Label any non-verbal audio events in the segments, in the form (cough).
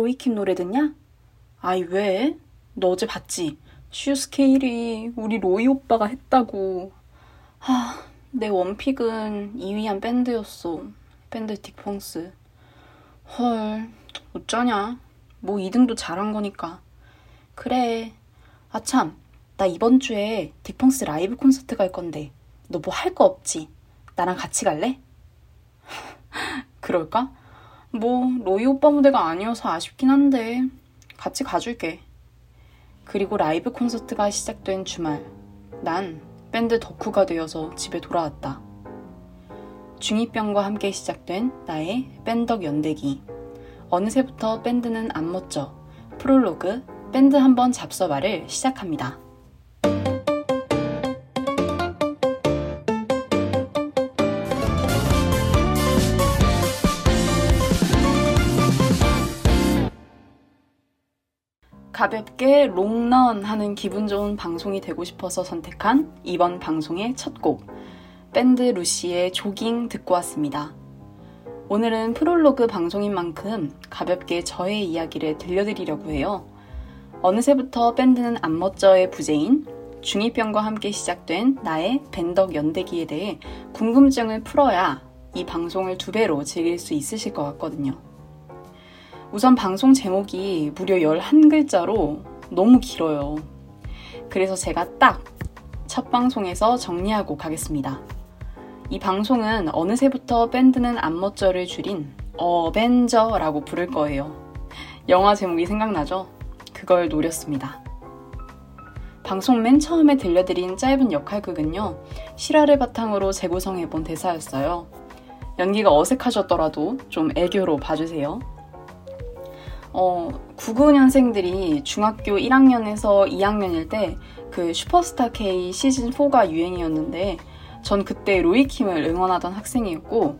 로이킴 노래 듣냐? 아이, 왜? 너 어제 봤지? 슈스케 1위 우리 로이 오빠가 했다고. 하, 내 one pick은 2위한 밴드였어. 밴드 딕펑스. 헐, 어쩌냐. 뭐 2등도 잘한 거니까. 그래. 아, 참. 나 이번 주에 딕펑스 라이브 콘서트 갈 건데. 너 뭐 할 거 없지? 나랑 같이 갈래? (laughs) 그럴까? 뭐, 로이 오빠 무대가 아니어서 아쉽긴 한데, 같이 가줄게. 그리고 라이브 콘서트가 시작된 주말, 난 밴드 덕후가 되어서 집에 돌아왔다. 중2병과 함께 시작된 나의 밴덕 연대기. 어느새부터 밴드는 안 멋져. 프롤로그 밴드 한번 잡서봐를 시작합니다. 가볍게 롱런 하는 기분 좋은 방송이 되고 싶어서 선택한 이번 방송의 첫 곡, 밴드 루시의 조깅 듣고 왔습니다. 오늘은 프롤로그 방송인 만큼 가볍게 저의 이야기를 들려드리려고 해요. 어느새부터 밴드는 안 멋져의 부재인 중2병과 함께 시작된 나의 밴덕 연대기에 대해 궁금증을 풀어야 이 방송을 두 배로 즐길 수 있으실 것 같거든요. 우선 방송 제목이 무려 11글자로 너무 길어요. 그래서 제가 딱 첫 방송에서 정리하고 가겠습니다. 이 방송은 어느새부터 밴드는 안멋져를 줄인 어벤져라고 부를 거예요. 영화 제목이 생각나죠? 그걸 노렸습니다. 방송 맨 처음에 들려드린 짧은 역할극은요, 실화를 바탕으로 재구성해본 대사였어요. 연기가 어색하셨더라도 좀 애교로 봐주세요. 어, 99년생들이 중학교 1학년에서 2학년일 때 그 슈퍼스타 K 시즌 4가 유행이었는데 전 그때 로이킴을 응원하던 학생이었고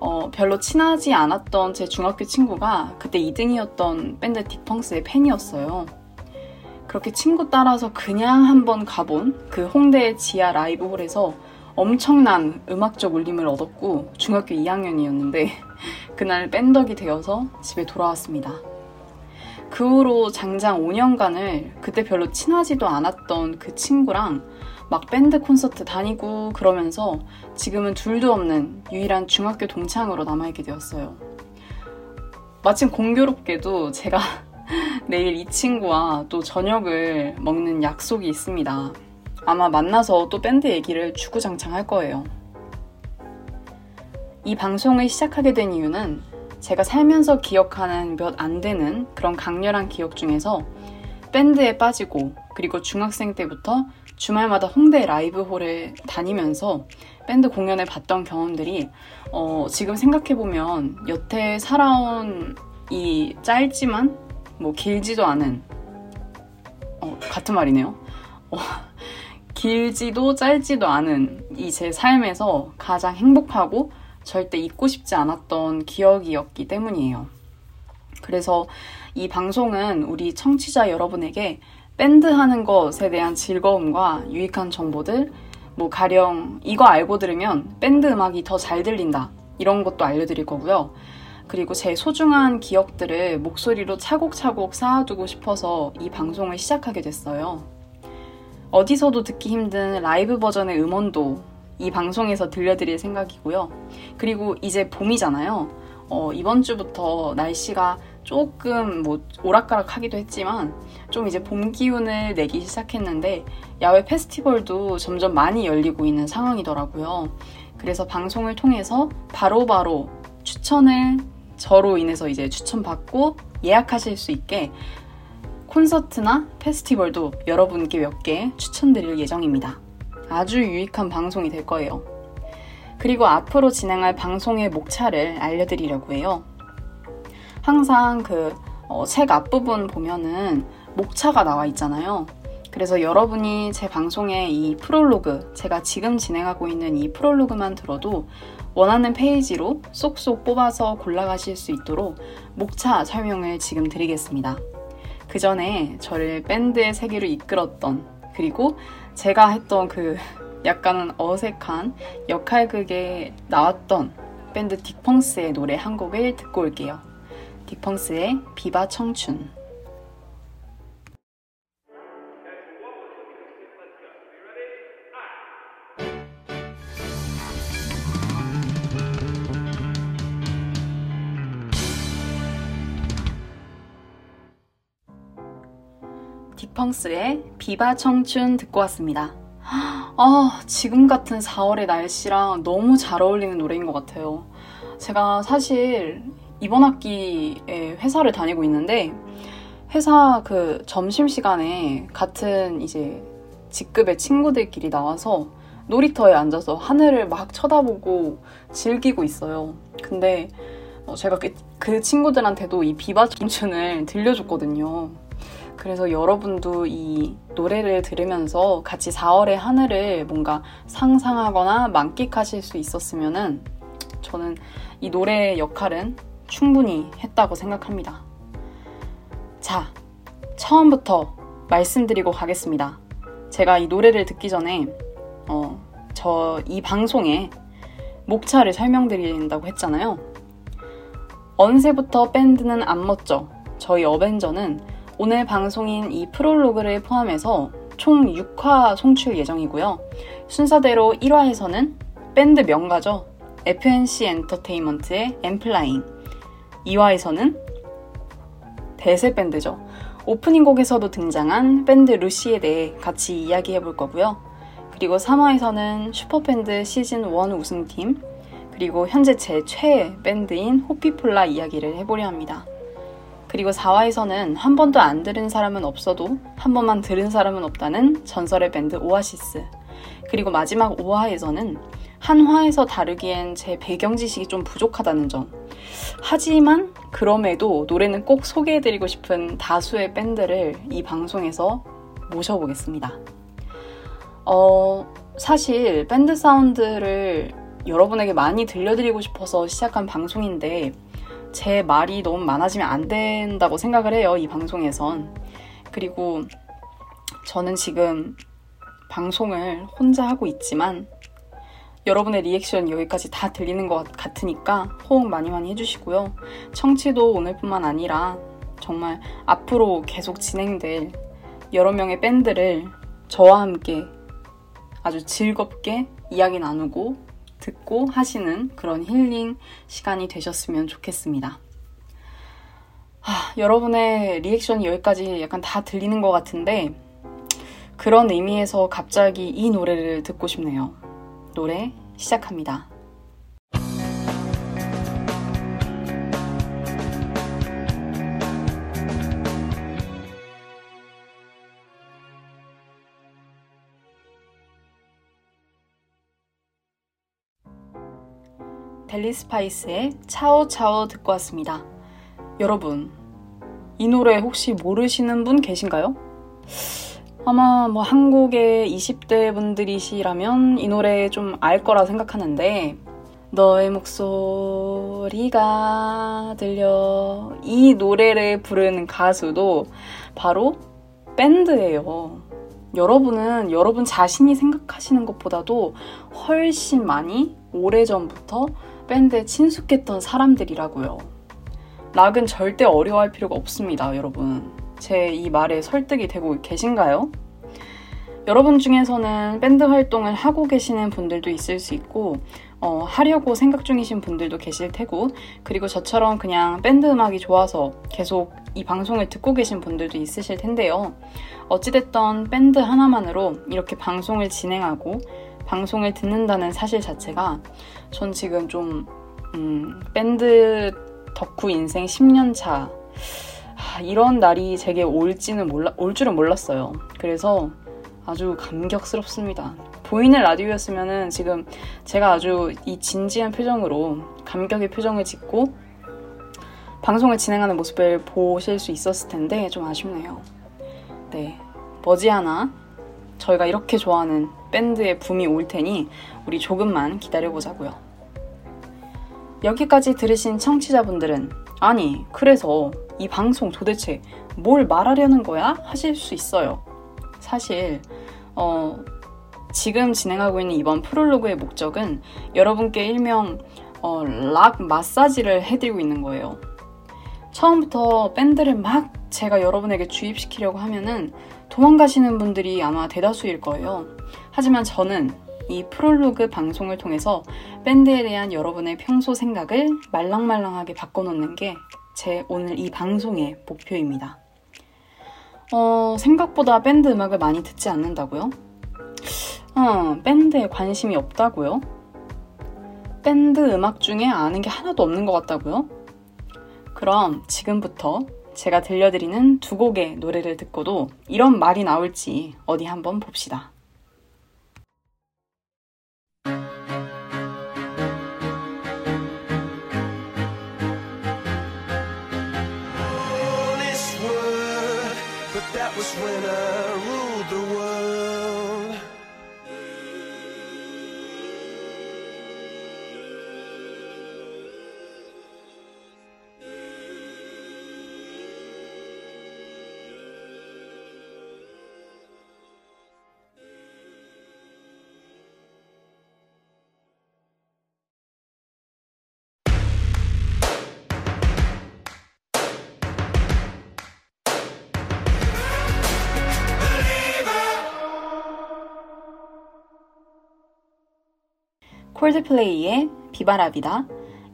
어, 별로 친하지 않았던 제 중학교 친구가 그때 2등이었던 밴드 딕펑스의 팬이었어요. 그렇게 친구 따라서 그냥 한번 가본 그 홍대 지하 라이브홀에서 엄청난 음악적 울림을 얻었고 중학교 2학년이었는데 (laughs) 그날 밴덕이 되어서 집에 돌아왔습니다. 그 후로 장장 5년간을 그때 별로 친하지도 않았던 그 친구랑 막 밴드 콘서트 다니고 그러면서 지금은 둘도 없는 유일한 중학교 동창으로 남아있게 되었어요. 마침 공교롭게도 제가 (laughs) 내일 이 친구와 또 저녁을 먹는 약속이 있습니다. 아마 만나서 또 밴드 얘기를 주구장창 할 거예요. 이 방송을 시작하게 된 이유는 제가 살면서 기억하는 몇 안 되는 그런 강렬한 기억 중에서 밴드에 빠지고 그리고 중학생 때부터 주말마다 홍대 라이브홀을 다니면서 밴드 공연을 봤던 경험들이 어, 지금 생각해보면 여태 살아온 이 짧지만 뭐 길지도 않은 어, 같은 말이네요. 어, (laughs) 길지도 짧지도 않은 이 제 삶에서 가장 행복하고 절대 잊고 싶지 않았던 기억이었기 때문이에요. 그래서 이 방송은 우리 청취자 여러분에게 밴드 하는 것에 대한 즐거움과 유익한 정보들, 뭐 가령 이거 알고 들으면 밴드 음악이 더 잘 들린다. 이런 것도 알려드릴 거고요. 그리고 제 소중한 기억들을 목소리로 차곡차곡 쌓아두고 싶어서 이 방송을 시작하게 됐어요. 어디서도 듣기 힘든 라이브 버전의 음원도 이 방송에서 들려드릴 생각이고요. 그리고 이제 봄이잖아요. 어, 이번 주부터 날씨가 조금 뭐 오락가락 하기도 했지만 좀 이제 봄 기운을 내기 시작했는데 야외 페스티벌도 점점 많이 열리고 있는 상황이더라고요. 그래서 방송을 통해서 바로바로 바로 추천을 저로 인해서 이제 추천받고 예약하실 수 있게 콘서트나 페스티벌도 여러분께 몇 개 추천드릴 예정입니다. 아주 유익한 방송이 될 거예요. 그리고 앞으로 진행할 방송의 목차를 알려드리려고 해요. 항상 그책 어, 앞부분 보면은 목차가 나와 있잖아요. 그래서 여러분이 제 방송의 이 프롤로그, 제가 지금 진행하고 있는 이 프롤로그만 들어도 원하는 페이지로 쏙쏙 뽑아서 골라가실 수 있도록 목차 설명을 지금 드리겠습니다. 그 전에 저를 밴드의 세계로 이끌었던 그리고 제가 했던 그 약간은 어색한 역할극에 나왔던 밴드 딕펑스의 노래 한 곡을 듣고 올게요. 딕펑스의 비바 청춘. 펑스의 비바 청춘 듣고 왔습니다. 아, 지금 같은 4월의 날씨랑 너무 잘 어울리는 노래인 것 같아요. 제가 사실 이번 학기에 회사를 다니고 있는데 회사 그 점심시간에 같은 이제 직급의 친구들끼리 나와서 놀이터에 앉아서 하늘을 막 쳐다보고 즐기고 있어요. 근데 어, 제가 그, 그 친구들한테도 이 비바 청춘을 들려줬거든요. 그래서 여러분도 이 노래를 들으면서 같이 4월의 하늘을 뭔가 상상하거나 만끽하실 수 있었으면은 저는 이 노래의 역할은 충분히 했다고 생각합니다. 자, 처음부터 말씀드리고 가겠습니다. 제가 이 노래를 듣기 전에 어, 저 이 방송에 목차를 설명드린다고 했잖아요. 언제부터 밴드는 안 멋져? 저희 어벤져는 오늘 방송인 이 프롤로그를 포함해서 총 6화 송출 예정이고요. 순서대로 1화에서는 밴드 명가죠. FNC 엔터테인먼트의 엔플라잉. 2화에서는 대세 밴드죠. 오프닝 곡에서도 등장한 밴드 루시에 대해 같이 이야기해 볼 거고요. 그리고 3화에서는 슈퍼밴드 시즌 1 우승팀, 그리고 현재 제 최애 밴드인 호피폴라 이야기를 해보려 합니다. 그리고 4화에서는 한 번도 안 들은 사람은 없어도 한 번만 들은 사람은 없다는 전설의 밴드 오아시스. 그리고 마지막 5화에서는 한 화에서 다루기엔 제 배경 지식이 좀 부족하다는 점. 하지만 그럼에도 노래는 꼭 소개해드리고 싶은 다수의 밴드를 이 방송에서 모셔보겠습니다. 어, 사실 밴드 사운드를 여러분에게 많이 들려드리고 싶어서 시작한 방송인데 제 말이 너무 많아지면 안 된다고 생각을 해요, 이 방송에선. 그리고 저는 지금 방송을 혼자 하고 있지만 여러분의 리액션 여기까지 다 들리는 것 같으니까 호응 많이 많이 해주시고요. 청취도 오늘뿐만 아니라 정말 앞으로 계속 진행될 여러 명의 밴드를 저와 함께 아주 즐겁게 이야기 나누고 듣고 하시는 그런 힐링 시간이 되셨으면 좋겠습니다. 하, 여러분의 리액션이 여기까지 약간 다 들리는 것 같은데 그런 의미에서 갑자기 이 노래를 듣고 싶네요. 노래 시작합니다. 델리 스파이스의 챠우챠우 듣고 왔습니다. 여러분, 이 노래 혹시 모르시는 분 계신가요? 아마 뭐 한국의 20대 분들이시라면 이 노래 좀 알 거라 생각하는데 너의 목소리가 들려 이 노래를 부르는 가수도 바로 밴드예요. 여러분은 여러분 자신이 생각하시는 것보다도 훨씬 많이 오래전부터 밴드에 친숙했던 사람들이라고요. 락은 절대 어려워할 필요가 없습니다, 여러분. 제 이 말에 설득이 되고 계신가요? 여러분 중에서는 밴드 활동을 하고 계시는 분들도 있을 수 있고, 어, 하려고 생각 중이신 분들도 계실 테고, 그리고 저처럼 그냥 밴드 음악이 좋아서 계속 이 방송을 듣고 계신 분들도 있으실 텐데요. 어찌됐던 밴드 하나만으로 이렇게 방송을 진행하고 방송을 듣는다는 사실 자체가 전 지금 좀 음, 밴드 덕후 인생 10년 차 하, 이런 날이 제게 올지는 몰라 올 줄은 몰랐어요. 그래서 아주 감격스럽습니다. 보이는 라디오였으면은 지금 제가 아주 이 진지한 표정으로 감격의 표정을 짓고 방송을 진행하는 모습을 보실 수 있었을 텐데 좀 아쉽네요. 네. 머지않아 저희가 이렇게 좋아하는 밴드의 붐이 올 테니 우리 조금만 기다려보자고요. 여기까지 들으신 청취자분들은 아니, 그래서 이 방송 도대체 뭘 말하려는 거야? 하실 수 있어요. 사실, 어, 지금 진행하고 있는 이번 프롤로그의 목적은 여러분께 일명 어, 락 마사지를 해드리고 있는 거예요. 처음부터 밴드를 막 제가 여러분에게 주입시키려고 하면은 도망가시는 분들이 아마 대다수일 거예요. 하지만 저는 이 프롤로그 방송을 통해서 밴드에 대한 여러분의 평소 생각을 말랑말랑하게 바꿔놓는 게 제 오늘 이 방송의 목표입니다. 어, 생각보다 밴드 음악을 많이 듣지 않는다고요? 어, 밴드에 관심이 없다고요? 밴드 음악 중에 아는 게 하나도 없는 것 같다고요? 그럼 지금부터 제가 들려드리는 두 곡의 노래를 듣고도 이런 말이 나올지 어디 한번 봅시다. 콜드플레이의 비바라비다,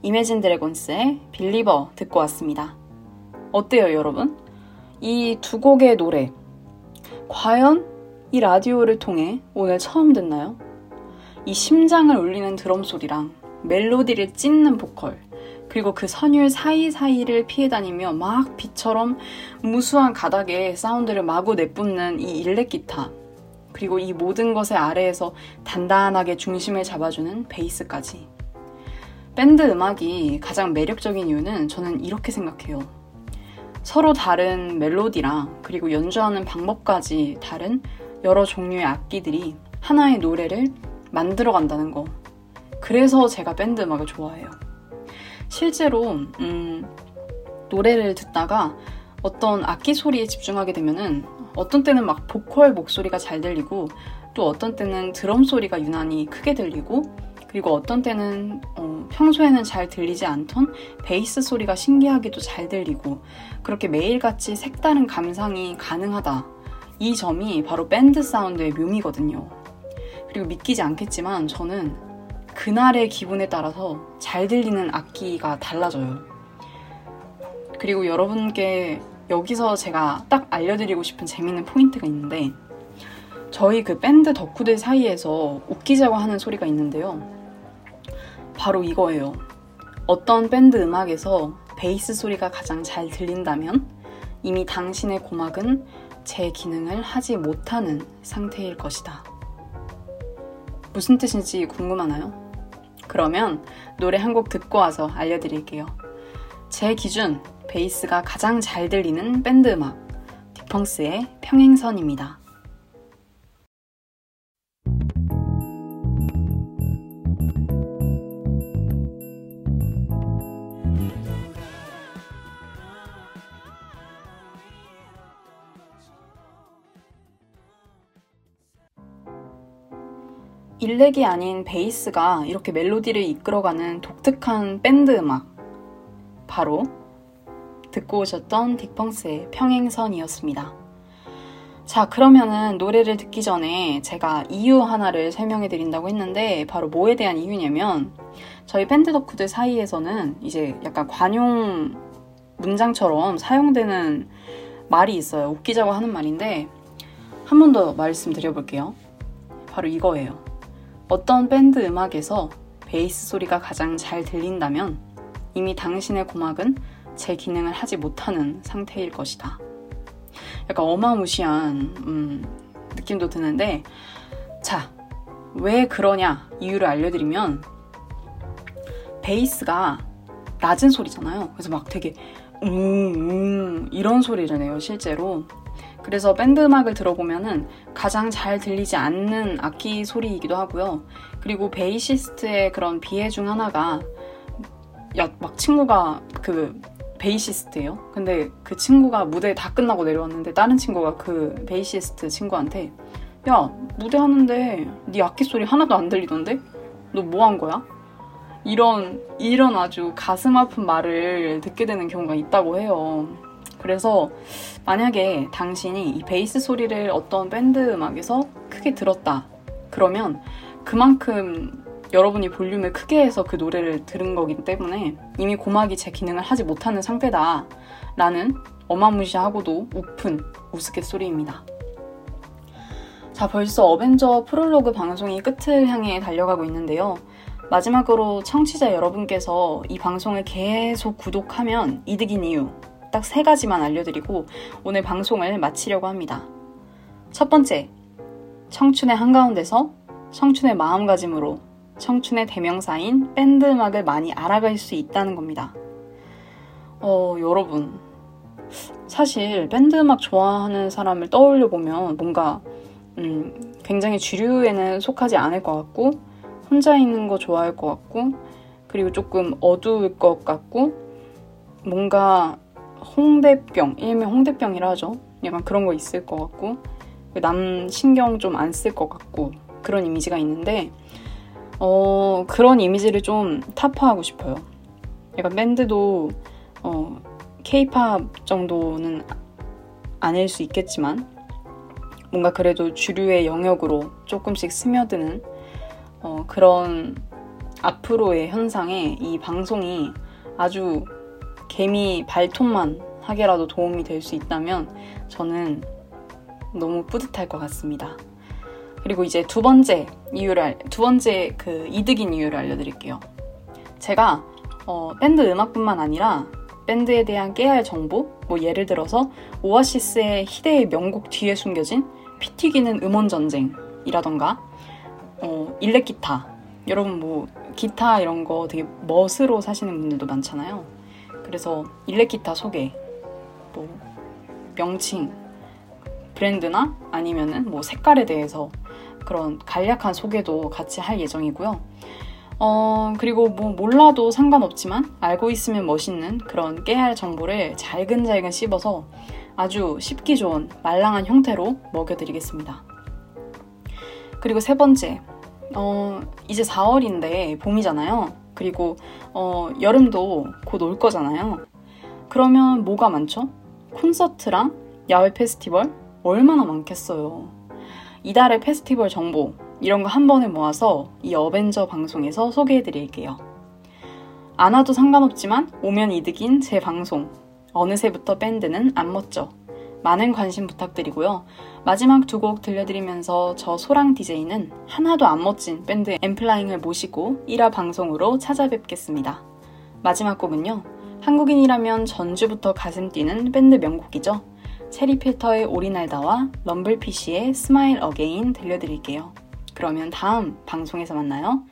이매진 드래곤스의 빌리버 듣고 왔습니다. 어때요, 여러분? 이 두 곡의 노래, 과연 이 라디오를 통해 오늘 처음 듣나요? 이 심장을 울리는 드럼 소리랑 멜로디를 찢는 보컬, 그리고 그 선율 사이사이를 피해 다니며 막 비처럼 무수한 가닥에 사운드를 마구 내뿜는 이 일렉 기타. 그리고 이 모든 것의 아래에서 단단하게 중심을 잡아주는 베이스까지. 밴드 음악이 가장 매력적인 이유는 저는 이렇게 생각해요. 서로 다른 멜로디랑 그리고 연주하는 방법까지 다른 여러 종류의 악기들이 하나의 노래를 만들어 간다는 거. 그래서 제가 밴드 음악을 좋아해요. 실제로, 음, 노래를 듣다가 어떤 악기 소리에 집중하게 되면은 어떤 때는 막 보컬 목소리가 잘 들리고 또 어떤 때는 드럼 소리가 유난히 크게 들리고 그리고 어떤 때는 어, 평소에는 잘 들리지 않던 베이스 소리가 신기하게도 잘 들리고 그렇게 매일같이 색다른 감상이 가능하다. 이 점이 바로 밴드 사운드의 묘미거든요. 그리고 믿기지 않겠지만 저는 그날의 기분에 따라서 잘 들리는 악기가 달라져요. 그리고 여러분께 여기서 제가 딱 알려드리고 싶은 재밌는 포인트가 있는데 저희 그 밴드 덕후들 사이에서 웃기자고 하는 소리가 있는데요. 바로 이거예요. 어떤 밴드 음악에서 베이스 소리가 가장 잘 들린다면 이미 당신의 고막은 제 기능을 하지 못하는 상태일 것이다. 무슨 뜻인지 궁금하나요? 그러면 노래 한 곡 듣고 와서 알려드릴게요. 제 기준 베이스가 가장 잘 들리는 밴드 음악 디펑스의 평행선입니다. 일렉이 아닌 베이스가 이렇게 멜로디를 이끌어가는 독특한 밴드 음악. 바로 듣고 오셨던 딕펑스의 평행선이었습니다. 자, 그러면은 노래를 듣기 전에 제가 이유 하나를 설명해 드린다고 했는데 바로 뭐에 대한 이유냐면 저희 밴드 덕후들 사이에서는 이제 약간 관용 문장처럼 사용되는 말이 있어요. 웃기자고 하는 말인데 한 번 더 말씀드려 볼게요. 바로 이거예요. 어떤 밴드 음악에서 베이스 소리가 가장 잘 들린다면 이미 당신의 고막은 제 기능을 하지 못하는 상태일 것이다. 약간 어마무시한 음, 느낌도 드는데 자, 왜 그러냐 이유를 알려드리면 베이스가 낮은 소리잖아요. 그래서 막 되게 음, 음 이런 소리를 내요, 실제로. 그래서 밴드 음악을 들어보면은 가장 잘 들리지 않는 악기 소리이기도 하고요. 그리고 베이시스트의 그런 비애 중 하나가 야, 막 친구가 그 베이시스트예요. 근데 그 친구가 무대 다 끝나고 내려왔는데 다른 친구가 그 베이시스트 친구한테 야 무대 하는데 네 악기 소리 하나도 안 들리던데? 너 뭐 한 거야? 이런, 이런 아주 가슴 아픈 말을 듣게 되는 경우가 있다고 해요. 그래서 만약에 당신이 이 베이스 소리를 어떤 밴드 음악에서 크게 들었다. 그러면 그만큼 여러분이 볼륨을 크게 해서 그 노래를 들은 거기 때문에 이미 고막이 제 기능을 하지 못하는 상태다. 라는 어마무시하고도 우픈 우스갯소리입니다. 자, 벌써 어벤져 프롤로그 방송이 끝을 향해 달려가고 있는데요. 마지막으로 청취자 여러분께서 이 방송을 계속 구독하면 이득인 이유 딱 세 가지만 알려드리고 오늘 방송을 마치려고 합니다. 첫 번째, 청춘의 한가운데서 청춘의 마음가짐으로 청춘의 대명사인 밴드 음악을 많이 알아갈 수 있다는 겁니다. 어, 여러분. 사실 밴드 음악 좋아하는 사람을 떠올려 보면 뭔가 음, 굉장히 주류에는 속하지 않을 것 같고 혼자 있는 거 좋아할 것 같고 그리고 조금 어두울 것 같고 뭔가 홍대병 일명 홍대병이라 하죠 약간 그런 거 있을 것 같고 남 신경 좀 안 쓸 것 같고 그런 이미지가 있는데 어, 그런 이미지를 좀 타파하고 싶어요 약간 밴드도 어, 케이팝 정도는 아닐 수 있겠지만 뭔가 그래도 주류의 영역으로 조금씩 스며드는 어, 그런 앞으로의 현상에 이 방송이 아주 개미 발톱만 하게라도 도움이 될 수 있다면 저는 너무 뿌듯할 것 같습니다. 그리고 이제 두 번째 이유를 두 번째 그 이득인 이유를 알려드릴게요. 제가 어, 밴드 음악뿐만 아니라 밴드에 대한 깨알 정보, 뭐 예를 들어서 오아시스의 희대의 명곡 뒤에 숨겨진 피 튀기는 음원 전쟁이라던가 어, 일렉 기타. 여러분 뭐 기타 이런 거 되게 멋으로 사시는 분들도 많잖아요. 그래서 일렉 기타 소개, 뭐 명칭, 브랜드나 아니면은 뭐 색깔에 대해서 그런 간략한 소개도 같이 할 예정이고요. 어, 그리고 뭐 몰라도 상관없지만 알고 있으면 멋있는 그런 깨알 정보를 잘근잘근 씹어서 아주 씹기 좋은 말랑한 형태로 먹여드리겠습니다. 그리고 세 번째, 어, 이제 4월인데 봄이잖아요. 그리고 어, 여름도 곧 올 거잖아요. 그러면 뭐가 많죠? 콘서트랑 야외 페스티벌 얼마나 많겠어요. 이달의 페스티벌 정보 이런 거 한 번에 모아서 이 어벤져 방송에서 소개해 드릴게요. 안 와도 상관없지만 오면 이득인 제 방송. 어느새부터 밴드는 안 멋져. 많은 관심 부탁드리고요. 마지막 두 곡 들려드리면서 저 소랑 DJ는 하나도 안 멋진 밴드 엠플라잉을 모시고 1화 방송으로 찾아뵙겠습니다. 마지막 곡은요. 한국인이라면 전주부터 가슴 뛰는 밴드 명곡이죠. 체리필터의 오리날다와 럼블피쉬의 스마일 어게인 들려드릴게요. 그러면 다음 방송에서 만나요.